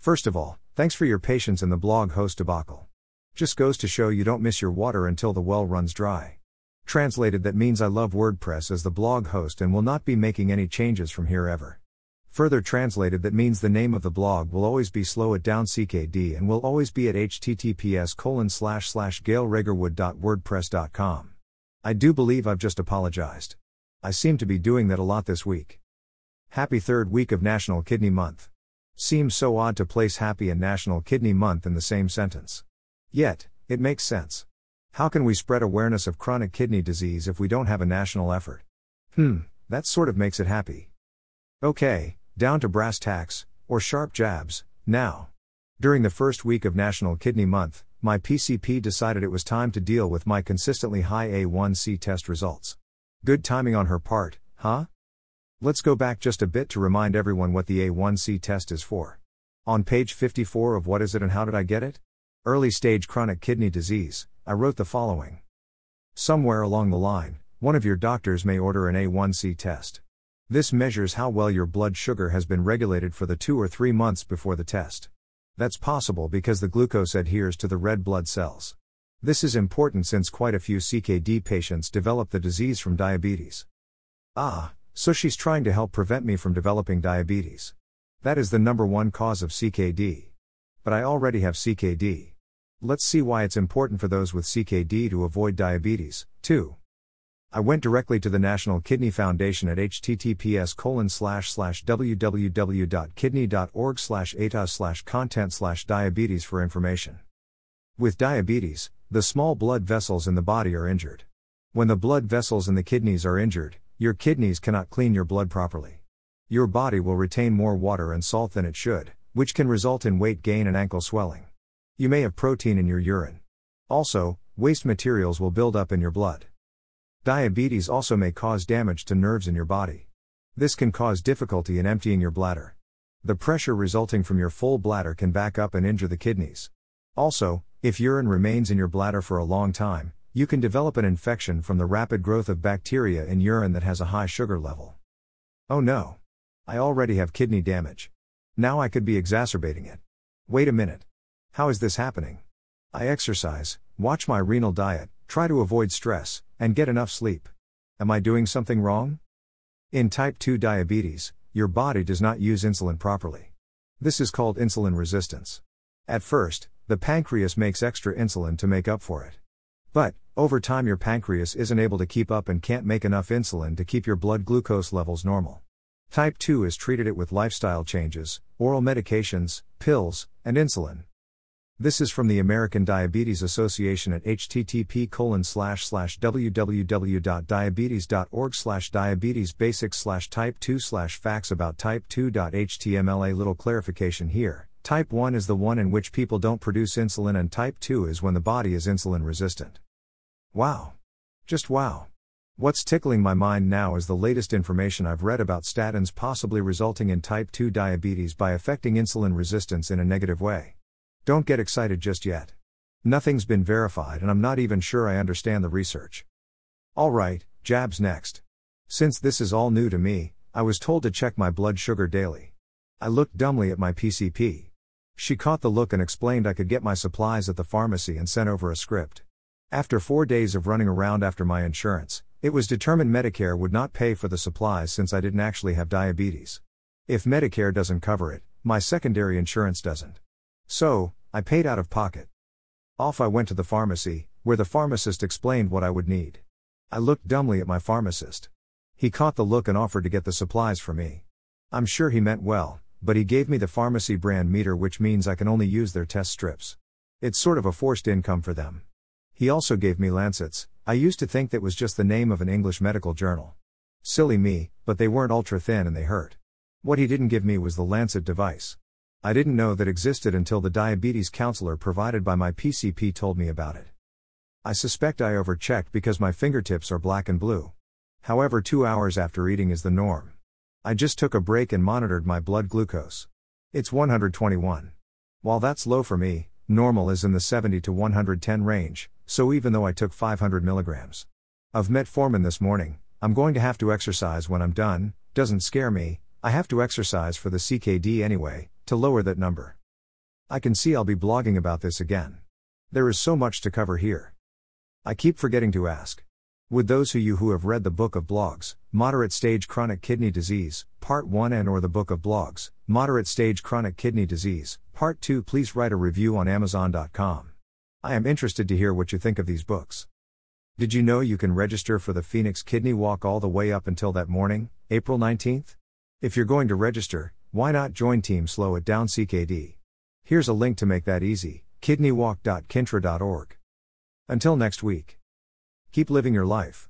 First of all, thanks for your patience in the blog host debacle. Just goes to show you don't miss your water until the well runs dry. Translated, that means I love WordPress as the blog host and will not be making any changes from here ever. Further translated, that means the name of the blog will always be Slow It Down CKD and will always be at https colon slash slash gailraegarwood.wordpress.com. I do believe I've just apologized. I seem to be doing that a lot this week. Happy third week of National Kidney Month. Seems so odd to place Happy and National Kidney Month in the same sentence. Yet, it makes sense. How can we spread awareness of chronic kidney disease if we don't have a national effort? Hmm, that sort of makes it happy. Okay, down to brass tacks, or sharp jabs, now. During the first week of National Kidney Month, my PCP decided it was time to deal with my consistently high A1C test results. Good timing on her part, huh? Let's go back just a bit to remind everyone what the A1C test is for. On page 54 of What Is It and How Did I Get It? Early stage chronic kidney disease, I wrote the following. Somewhere along the line, one of your doctors may order an A1C test. This measures how well your blood sugar has been regulated for the two or three months before the test. That's possible because the glucose adheres to the red blood cells. This is important since quite a few CKD patients develop the disease from diabetes. Ah, so she's trying to help prevent me from developing diabetes. That is the number one cause of CKD. But I already have CKD. Let's see why it's important for those with CKD to avoid diabetes, too. I went directly to the National Kidney Foundation at https colon slash slash www.kidney.org slash slash content slash diabetes for information. With diabetes, the small blood vessels in the body are injured. When the blood vessels in the kidneys are injured, your kidneys cannot clean your blood properly. Your body will retain more water and salt than it should, which can result in weight gain and ankle swelling. You may have protein in your urine. Also, waste materials will build up in your blood. Diabetes also may cause damage to nerves in your body. This can cause difficulty in emptying your bladder. The pressure resulting from your full bladder can back up and injure the kidneys. Also, if urine remains in your bladder for a long time, you can develop an infection from the rapid growth of bacteria in urine that has a high sugar level. Oh no! I already have kidney damage. Now I could be exacerbating it. Wait a minute. How is this happening? I exercise, watch my renal diet, try to avoid stress, and get enough sleep. Am I doing something wrong? In type 2 diabetes, your body does not use insulin properly. This is called insulin resistance. At first, the pancreas makes extra insulin to make up for it. But, over time, your pancreas isn't able to keep up and can't make enough insulin to keep your blood glucose levels normal. Type 2 is treated it with lifestyle changes, oral medications, pills, and insulin. This is from the American Diabetes Association at http www.diabetes.org slash diabetes basics slash type 2 slash facts about type 2.html. A little clarification here. Type 1 is the one in which people don't produce insulin, and type 2 is when the body is insulin resistant. Wow. Just wow. What's tickling my mind now is the latest information I've read about statins possibly resulting in type 2 diabetes by affecting insulin resistance in a negative way. Don't get excited just yet. Nothing's been verified, and I'm not even sure I understand the research. Alright, jabs next. Since this is all new to me, I was told to check my blood sugar daily. I looked dumbly at my PCP. She caught the look and explained I could get my supplies at the pharmacy and sent over a script. After four days of running around after my insurance, it was determined Medicare would not pay for the supplies since I didn't actually have diabetes. If Medicare doesn't cover it, my secondary insurance doesn't. So, I paid out of pocket. Off I went to the pharmacy, where the pharmacist explained what I would need. I looked dumbly at my pharmacist. He caught the look and offered to get the supplies for me. I'm sure he meant well, but he gave me the pharmacy brand meter, which means I can only use their test strips. It's sort of a forced income for them. He also gave me lancets, I used to think that was just the name of an English medical journal. Silly me, but they weren't ultra thin and they hurt. What he didn't give me was the lancet device. I didn't know that existed until the diabetes counselor provided by my PCP told me about it. I suspect I overchecked because my fingertips are black and blue. However, two hours after eating is the norm. I just took a break and monitored my blood glucose. It's 121. While that's low for me, normal is in the 70 to 110 range, so even though I took 500 milligrams of metformin this morning, I'm going to have to exercise when I'm done, doesn't scare me, I have to exercise for the CKD anyway, to lower that number. I can see I'll be blogging about this again. There is so much to cover here. I keep forgetting to ask. Would those of you who have read the Book of Blogs, Moderate Stage Chronic Kidney Disease, Part 1 and or the Book of Blogs, Moderate Stage Chronic Kidney Disease, Part 2 please write a review on amazon.com. I am interested to hear what you think of these books. Did you know you can register for the Phoenix Kidney Walk all the way up until that morning, April 19th? If you're going to register, why not join Team Slow It Down CKD? Here's a link to make that easy kidneywalk.kintera.org. Until next week. Keep living your life.